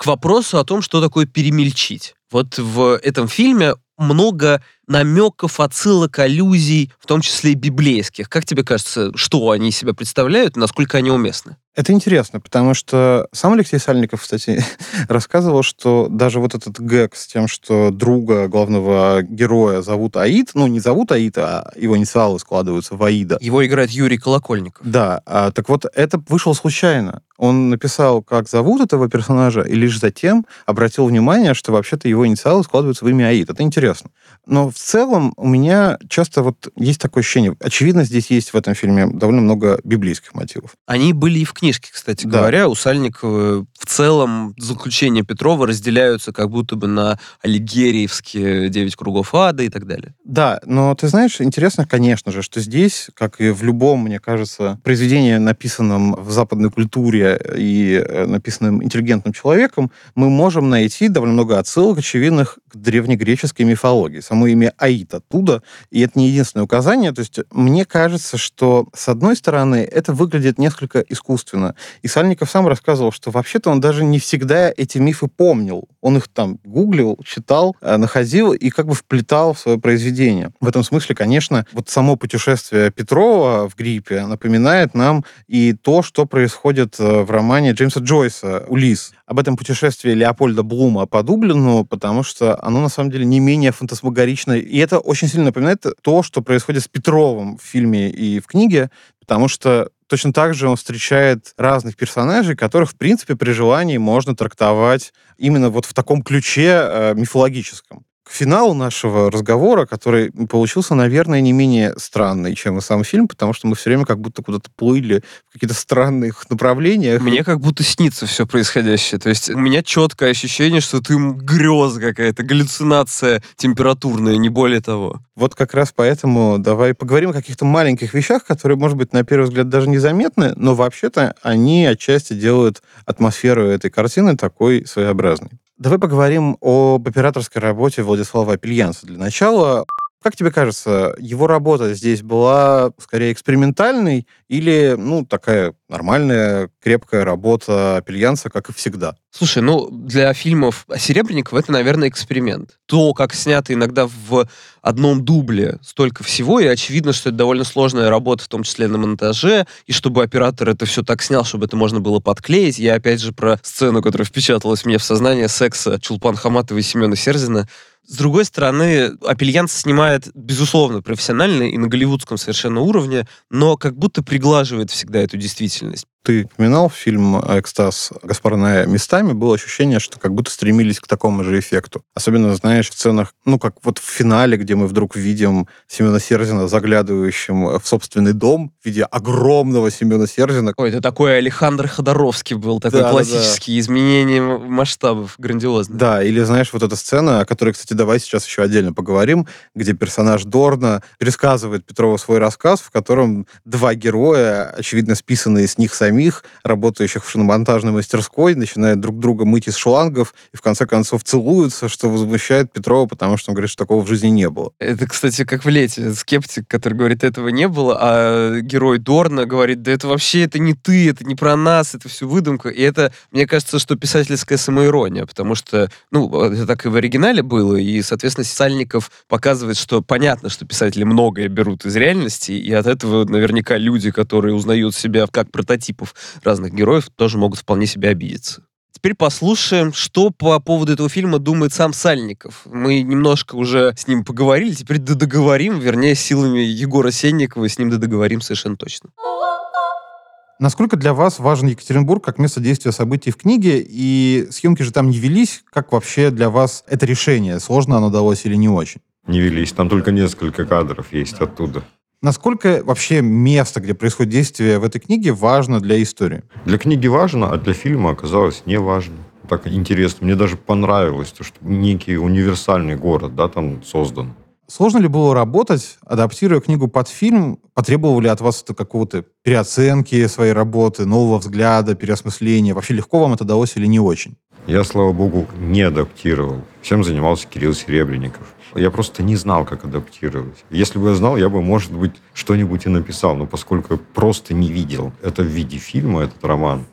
К вопросу о том, что такое перемельчить. Вот в этом фильме много намеков, отсылок, аллюзий, в том числе и библейских. Как тебе кажется, что они из себя представляют, насколько они уместны? Это интересно, потому что сам Алексей Сальников, кстати, [laughs] рассказывал, что даже вот этот гэг с тем, что друга главного героя зовут Аид, ну, не зовут Аид, а его инициалы складываются в Аида. Его играет Юрий Колокольников. Да, а, так вот, это вышло случайно. Он написал, как зовут этого персонажа, и лишь затем обратил внимание, что вообще-то его инициалы складываются в имя Аид. Это интересно. Но в целом у меня часто вот есть такое ощущение. Очевидно, здесь есть в этом фильме довольно много библейских мотивов. Они были и в книжке, кстати Да. говоря. У Сальникова в целом заключения Петрова разделяются как будто бы на аллегериевские «Девять кругов ада» и так далее. Да, но ты знаешь, интересно, конечно же, что здесь, как и в любом, мне кажется, произведении, написанном в западной культуре и э, написанном интеллигентным человеком, мы можем найти довольно много отсылок очевидных к древнегреческой мифологии. Само имя Аид оттуда, и это не единственное указание. То есть мне кажется, что, с одной стороны, это выглядит несколько искусственно. И Сальников сам рассказывал, что вообще-то он даже не всегда эти мифы помнил. Он их там гуглил, читал, э, находил и как бы вплетал в свое произведение. В этом смысле, конечно, вот само путешествие Петрова в гриппе напоминает нам и то, что происходит э, в романе Джеймса Джойса «Улис». Об этом путешествии Леопольда Блума по Дублину, потому что оно на самом деле не менее фантасмагорично. И это очень сильно напоминает то, что происходит с Петровым в фильме и в книге, потому что точно так же он встречает разных персонажей, которых, в принципе, при желании можно трактовать именно вот в таком ключе э, мифологическом. Финалу нашего разговора, который получился, наверное, не менее странный, чем и сам фильм, потому что мы все время как будто куда-то плыли в каких-то странных направлениях. Мне как будто снится все происходящее. То есть у меня четкое ощущение, что ты м, греза какая-то, галлюцинация температурная, не более того. Вот как раз поэтому давай поговорим о каких-то маленьких вещах, которые, может быть, на первый взгляд даже незаметны, но вообще-то они отчасти делают атмосферу этой картины такой своеобразной. Давай поговорим об операторской работе Владислава Апельянца. Для начала, как тебе кажется, его работа здесь была скорее экспериментальной или, ну, такая нормальная, крепкая работа Апельянца, как и всегда? Слушай, ну, для фильмов Серебренникова это, наверное, эксперимент. То, как снято иногда в одном дубле столько всего, и очевидно, что это довольно сложная работа, в том числе на монтаже, и чтобы оператор это все так снял, чтобы это можно было подклеить. Я, опять же, про сцену, которая впечаталась мне в сознание секса Чулпан Хаматова и Семена Серзина. С другой стороны, Апельянц снимает, безусловно, профессионально и на голливудском совершенно уровне, но как будто приглаживает всегда эту действительность. Ты упоминал фильм «Экстаз» Гаспара Ноэ. Местами было ощущение, что как будто стремились к такому же эффекту. Особенно, знаешь, в сценах, ну, как вот в финале, где мы вдруг видим Семена Серзина заглядывающим в собственный дом в виде огромного Семена Серзина. Ой, это такой Александр Ходоровский был, такой Да, да, классический, изменение масштабов, грандиозно. Да, или знаешь, вот эта сцена, о которой, кстати, давай сейчас еще отдельно поговорим, где персонаж Дорна пересказывает Петрову свой рассказ, в котором два героя, очевидно, списанные с них самих, работающих в шиномонтажной мастерской, начинают друг друга мыть из шлангов и в конце концов целуются, что возмущает Петрова, потому что он говорит, что такого в жизни не было. Это, кстати, как в лете. Скептик, который говорит, этого не было, а герой Дорна говорит, да это вообще это не ты, это не про нас, это все выдумка. И это, мне кажется, что писательская самоирония, потому что, ну, это так и в оригинале было, и, соответственно, Сальников показывает, что понятно, что писатели многое берут из реальности, и от этого наверняка люди, которые узнают себя как прототипов разных героев, тоже могут вполне себя обидеться. Теперь послушаем, что по поводу этого фильма думает сам Сальников. Мы немножко уже с ним поговорили, теперь договорим, вернее, силами Егора Сенникова с ним договорим совершенно точно. Насколько для вас важен Екатеринбург как место действия событий в книге, и съемки же там не велись, как вообще для вас это решение? Сложно оно далось или не очень? Не велись, там только несколько кадров есть оттуда. Насколько вообще место, где происходит действие в этой книге, важно для истории? Для книги важно, а для фильма оказалось не важно. Так интересно. Мне даже понравилось, то, что некий универсальный город да, там создан. Сложно ли было работать, адаптируя книгу под фильм? Потребовало ли от вас это какого-то переоценки своей работы, нового взгляда, переосмысления? Вообще легко вам это далось или не очень? Я, слава богу, не адаптировал. Всем занимался Кирилл Серебренников. Я просто не знал, как адаптировать. Если бы я знал, я бы, может быть, что-нибудь и написал. Но поскольку я просто не видел это в виде фильма, этот роман,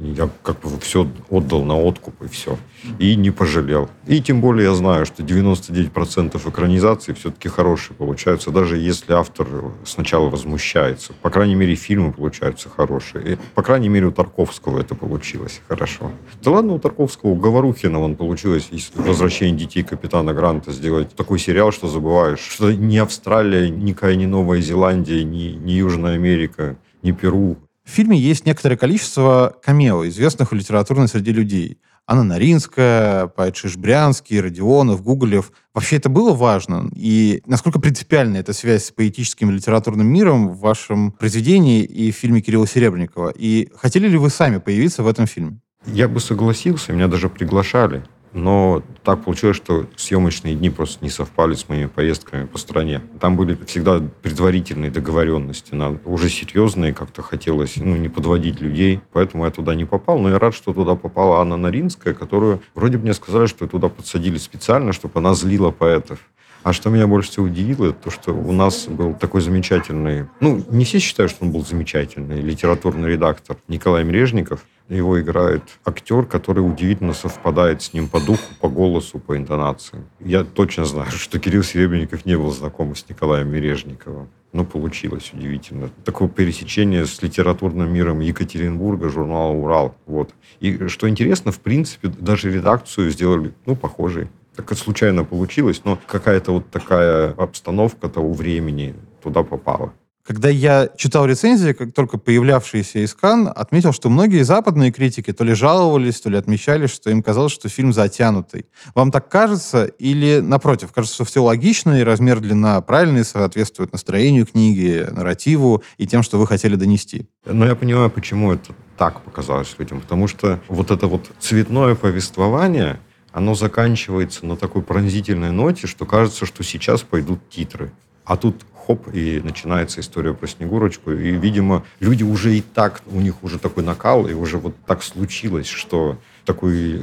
я как бы все отдал на откуп и все. И не пожалел. И тем более я знаю, что 99% экранизаций все-таки хорошие получаются, даже если автор сначала возмущается. По крайней мере, фильмы получаются хорошие. И, по крайней мере, у Тарковского это получилось хорошо. Да ладно, у Тарковского, у Говорухина он получилось из «Возвращение детей капитана Гранта» сделать такой сериал, что забываешь, что ни Австралия, никакая не Новая Зеландия, ни, ни Южная Америка, ни Перу. В фильме есть некоторое количество камео, известных в литературной среде людей. Анна Наринская, поэт Шишбрянский, Родионов, Гуголев. Вообще это было важно? И насколько принципиальна эта связь с поэтическим и литературным миром в вашем произведении и в фильме Кирилла Серебренникова? И хотели ли вы сами появиться в этом фильме? Я бы согласился, меня даже приглашали. Но так получилось, что съемочные дни просто не совпали с моими поездками по стране. Там были всегда предварительные договоренности, на уже серьезные, как-то хотелось ну, не подводить людей, поэтому я туда не попал. Но я рад, что туда попала Анна Наринская, которую вроде бы мне сказали, что туда подсадили специально, чтобы она злила поэтов. А что меня больше всего удивило, то, что у нас был такой замечательный, ну, не все считают, что он был замечательный, литературный редактор Николай Мрежников. Его играет актер, который удивительно совпадает с ним по духу, по голосу, по интонации. Я точно знаю, что Кирилл Серебренников не был знаком с Николаем Мережниковым. Но получилось удивительно. Такое пересечение с литературным миром Екатеринбурга, журнала «Урал». Вот. И что интересно, в принципе, даже редакцию сделали, ну, похожей так случайно получилось, но какая-то вот такая обстановка того времени туда попала. Когда я читал рецензии, как только появлявшиеся из Кан, отметил, что многие западные критики то ли жаловались, то ли отмечали, что им казалось, что фильм затянутый. Вам так кажется? Или, напротив, кажется, что все логично, и размер длина правильный, соответствует настроению книги, нарративу и тем, что вы хотели донести? Но я понимаю, почему это так показалось людям. Потому что вот это вот цветное повествование, оно заканчивается на такой пронзительной ноте, что кажется, что сейчас пойдут титры. А тут хоп, и начинается история про Снегурочку. И, видимо, люди уже и так, у них уже такой накал, и уже вот так случилось, что такой э,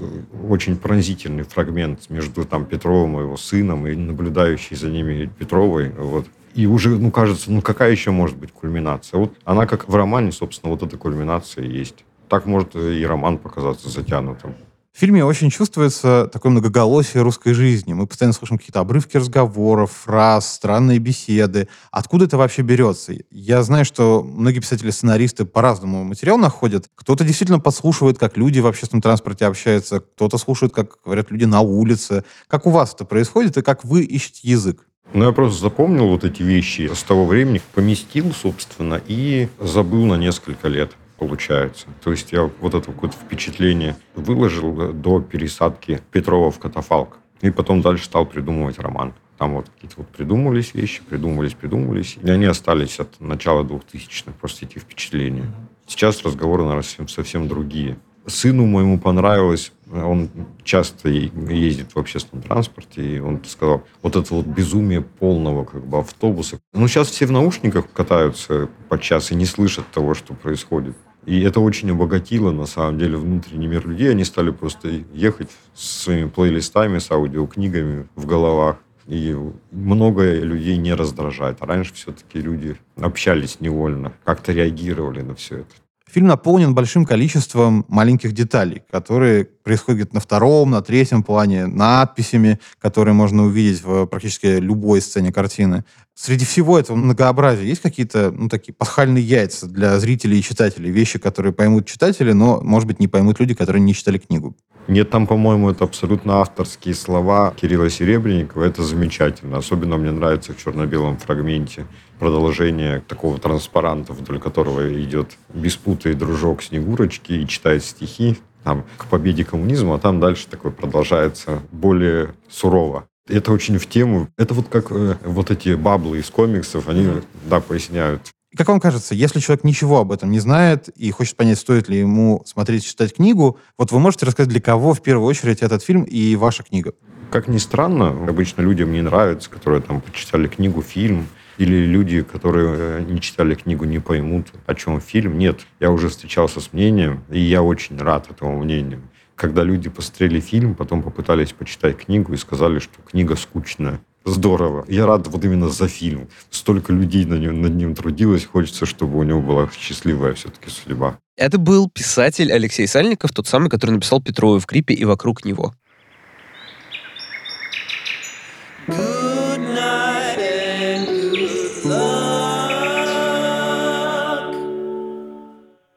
очень пронзительный фрагмент между там Петровым и его сыном, и наблюдающей за ними Петровой, вот, и уже, ну, кажется, ну, какая еще может быть кульминация? Вот она, как в романе, собственно, вот эта кульминация есть. Так может и роман показаться затянутым. В фильме очень чувствуется такое многоголосие русской жизни. Мы постоянно слышим какие-то обрывки разговоров, фраз, странные беседы. Откуда это вообще берется? Я знаю, что многие писатели-сценаристы по-разному материал находят. Кто-то действительно подслушивает, как люди в общественном транспорте общаются, кто-то слушает, как говорят люди на улице. Как у вас это происходит и как вы ищете язык? Ну, я просто запомнил вот эти вещи с того времени, поместил, собственно, и забыл на несколько лет. Получается. То есть я вот это вот впечатление выложил до пересадки Петрова в катафалк. И потом дальше стал придумывать роман. Там вот какие-то вот придумывались вещи, придумывались, придумывались. И они остались от начала 2000-х, просто эти впечатления. Сейчас разговоры, наверное, совсем, совсем другие. Сыну моему понравилось, он часто ездит в общественном транспорте, и он сказал, вот это вот безумие полного как бы автобуса. Ну, сейчас все в наушниках катаются по час и не слышат того, что происходит. И это очень обогатило, на самом деле, внутренний мир людей. Они стали просто ехать с своими плейлистами, с аудиокнигами в головах. И многое людей не раздражает. А раньше все-таки люди общались невольно, как-то реагировали на все это. Фильм наполнен большим количеством маленьких деталей, которые происходят на втором, на третьем плане, надписями, которые можно увидеть в практически любой сцене картины. Среди всего этого многообразия есть какие-то ну, такие пасхальные яйца для зрителей и читателей, вещи, которые поймут читатели, но, может быть, не поймут люди, которые не читали книгу? Нет, там, по-моему, это абсолютно авторские слова Кирилла Серебренникова. Это замечательно. Особенно мне нравится в черно-белом фрагменте продолжение такого транспаранта, вдоль которого идет беспутый дружок Снегурочки и читает стихи там, к победе коммунизма, а там дальше такое продолжается более сурово. Это очень в тему. Это вот как э, вот эти баблы из комиксов, они, да, поясняют как вам кажется, если человек ничего об этом не знает и хочет понять, стоит ли ему смотреть, читать книгу, вот вы можете рассказать, для кого в первую очередь этот фильм и ваша книга? Как ни странно, обычно людям не нравится, которые там почитали книгу, фильм, или люди, которые э, не читали книгу, не поймут, о чем фильм. Нет, я уже встречался с мнением, и я очень рад этому мнению. Когда люди посмотрели фильм, потом попытались почитать книгу и сказали, что книга скучная. Здорово. Я рад вот именно за фильм. Столько людей над ним, над ним трудилось. Хочется, чтобы у него была счастливая все-таки судьба. Это был писатель Алексей Сальников, тот самый, который написал Петрову в крипе и вокруг него.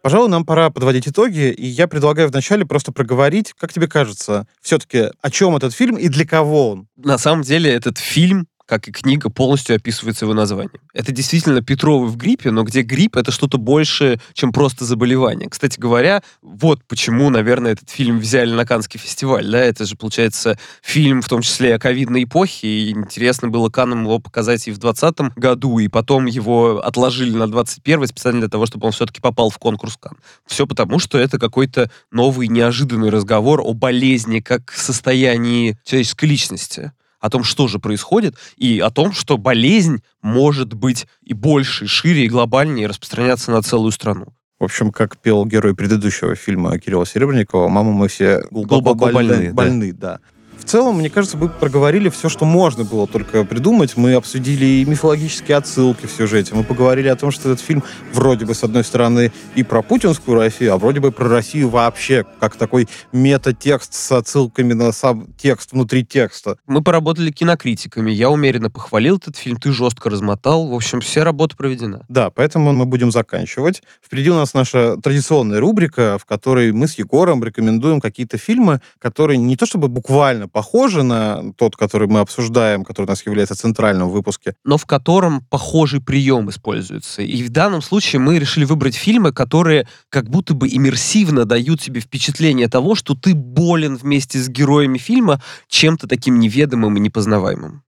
Пожалуй, нам пора подводить итоги, и я предлагаю вначале просто проговорить, как тебе кажется, все-таки о чем этот фильм и для кого он? На самом деле этот фильм как и книга полностью описывается его названием. Это действительно Петровы в гриппе, но где грипп — это что-то большее, чем просто заболевание. Кстати говоря, вот почему, наверное, этот фильм взяли на Каннский фестиваль. Да? Это же, получается, фильм в том числе о ковидной эпохе, и интересно было Каннам его показать и в 2020 году, и потом его отложили на 21 специально для того, чтобы он все-таки попал в конкурс Кан. Все потому, что это какой-то новый неожиданный разговор о болезни как состоянии человеческой личности о том, что же происходит, и о том, что болезнь может быть и больше, и шире, и глобальнее, распространяться на целую страну. В общем, как пел герой предыдущего фильма Кирилла Серебренникова, «Мама, мы все глубоко, глубоко больны». больны, больны да. В целом, мне кажется, мы проговорили все, что можно было только придумать. Мы обсудили и мифологические отсылки в сюжете. Мы поговорили о том, что этот фильм вроде бы, с одной стороны, и про путинскую Россию, а вроде бы про Россию вообще, как такой метатекст с отсылками на сам текст внутри текста. Мы поработали кинокритиками. Я умеренно похвалил этот фильм, ты жестко размотал. В общем, вся работа проведена. Да, поэтому мы будем заканчивать. Впереди у нас наша традиционная рубрика, в которой мы с Егором рекомендуем какие-то фильмы, которые не то чтобы буквально похожи на тот, который мы обсуждаем, который у нас является центральным в выпуске. Но в котором похожий прием используется. И в данном случае мы решили выбрать фильмы, которые как будто бы иммерсивно дают тебе впечатление того, что ты болен вместе с героями фильма чем-то таким неведомым и непознаваемым.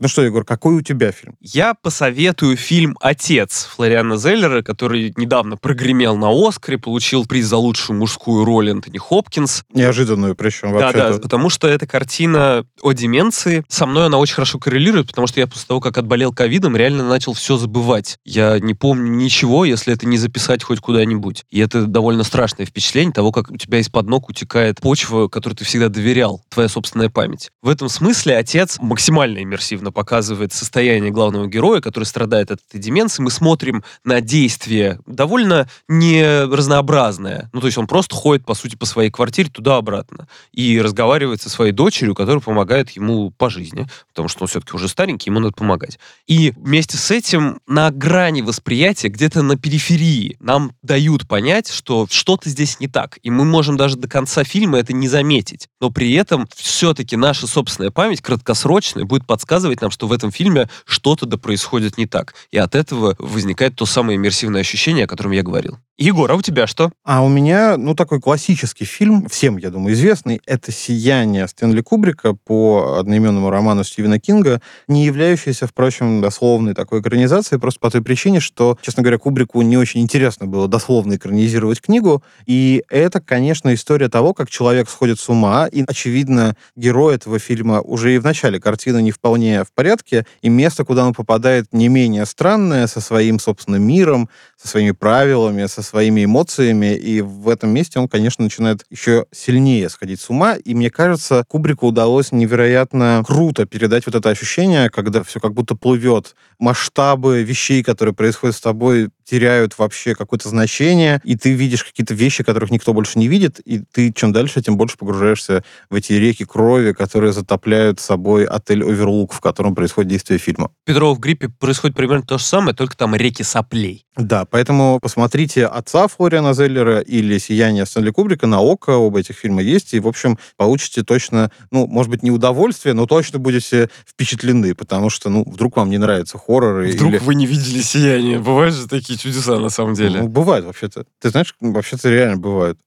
Ну что, Егор, какой у тебя фильм? Я посоветую фильм «Отец» Флориана Зеллера, который недавно прогремел на Оскаре, получил приз за лучшую мужскую роль Энтони Хопкинс. Неожиданную причем вообще. Да, да, потому что эта картина о деменции. Со мной она очень хорошо коррелирует, потому что я после того, как отболел ковидом, реально начал все забывать. Я не помню ничего, если это не записать хоть куда-нибудь. И это довольно страшное впечатление того, как у тебя из-под ног утекает почва, которой ты всегда доверял, твоя собственная память. В этом смысле «Отец» максимально иммерсивно явно показывает состояние главного героя, который страдает от этой деменции. Мы смотрим на действие довольно не разнообразное. Ну, то есть он просто ходит, по сути, по своей квартире туда-обратно и разговаривает со своей дочерью, которая помогает ему по жизни, потому что он все-таки уже старенький, ему надо помогать. И вместе с этим на грани восприятия, где-то на периферии, нам дают понять, что что-то здесь не так. И мы можем даже до конца фильма это не заметить. Но при этом все-таки наша собственная память краткосрочная будет подсказывать нам, что в этом фильме что-то да происходит не так. И от этого возникает то самое иммерсивное ощущение, о котором я говорил. Егор, а у тебя что? А у меня, ну, такой классический фильм, всем, я думаю, известный, это «Сияние» Стэнли Кубрика по одноименному роману Стивена Кинга, не являющийся, впрочем, дословной такой экранизацией, просто по той причине, что, честно говоря, Кубрику не очень интересно было дословно экранизировать книгу, и это, конечно, история того, как человек сходит с ума, и, очевидно, герой этого фильма уже и в начале картины не вполне в порядке, и место, куда он попадает, не менее странное, со своим собственным миром, со своими правилами, со своими эмоциями, и в этом месте он, конечно, начинает еще сильнее сходить с ума, и мне кажется, Кубрику удалось невероятно круто передать вот это ощущение, когда все как будто плывет, масштабы вещей, которые происходят с тобой, теряют вообще какое-то значение, и ты видишь какие-то вещи, которых никто больше не видит, и ты чем дальше, тем больше погружаешься в эти реки крови, которые затопляют собой отель Оверлук, в котором происходит действие фильма. Петрова в гриппе происходит примерно то же самое, только там реки соплей. Да, поэтому посмотрите «Отца» Флориана Зеллера или «Сияние» Стэнли Кубрика на ОКО, оба этих фильма есть, и, в общем, получите точно, ну, может быть, не удовольствие, но точно будете впечатлены, потому что, ну, вдруг вам не нравятся хорроры. Вдруг или... вы не видели «Сияние». Бывают же такие чудеса, на самом деле. Ну, бывает вообще-то. Ты знаешь, вообще-то реально бывает.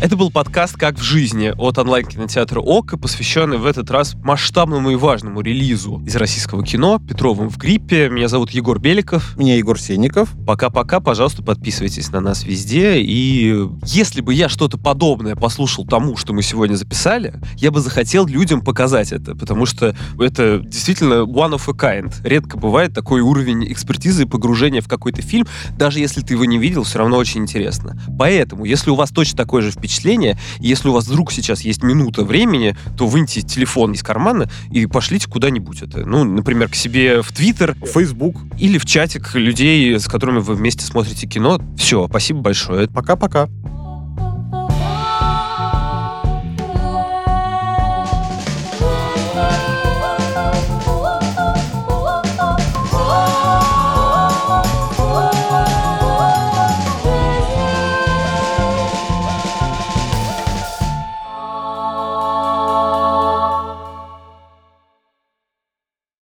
Это был подкаст «Как в жизни» от онлайн-кинотеатра ОК, посвященный в этот раз масштабному и важному релизу из российского кино «Петровым в гриппе». Меня зовут Егор Беликов. Меня Егор Сенников. Пока-пока, пожалуйста, подписывайтесь на нас везде. И если бы я что-то подобное послушал тому, что мы сегодня записали, я бы захотел людям показать это, потому что это действительно one of a kind. Редко бывает такой уровень экспертизы и погружения в какой-то фильм, даже если ты его не видел, все равно очень интересно. Поэтому, если у вас точно такое же впечатление, впечатление. Если у вас вдруг сейчас есть минута времени, то выньте телефон из кармана и пошлите куда-нибудь это. Ну, например, к себе в Твиттер, в Facebook или в чатик людей, с которыми вы вместе смотрите кино. Все, спасибо большое. Пока-пока.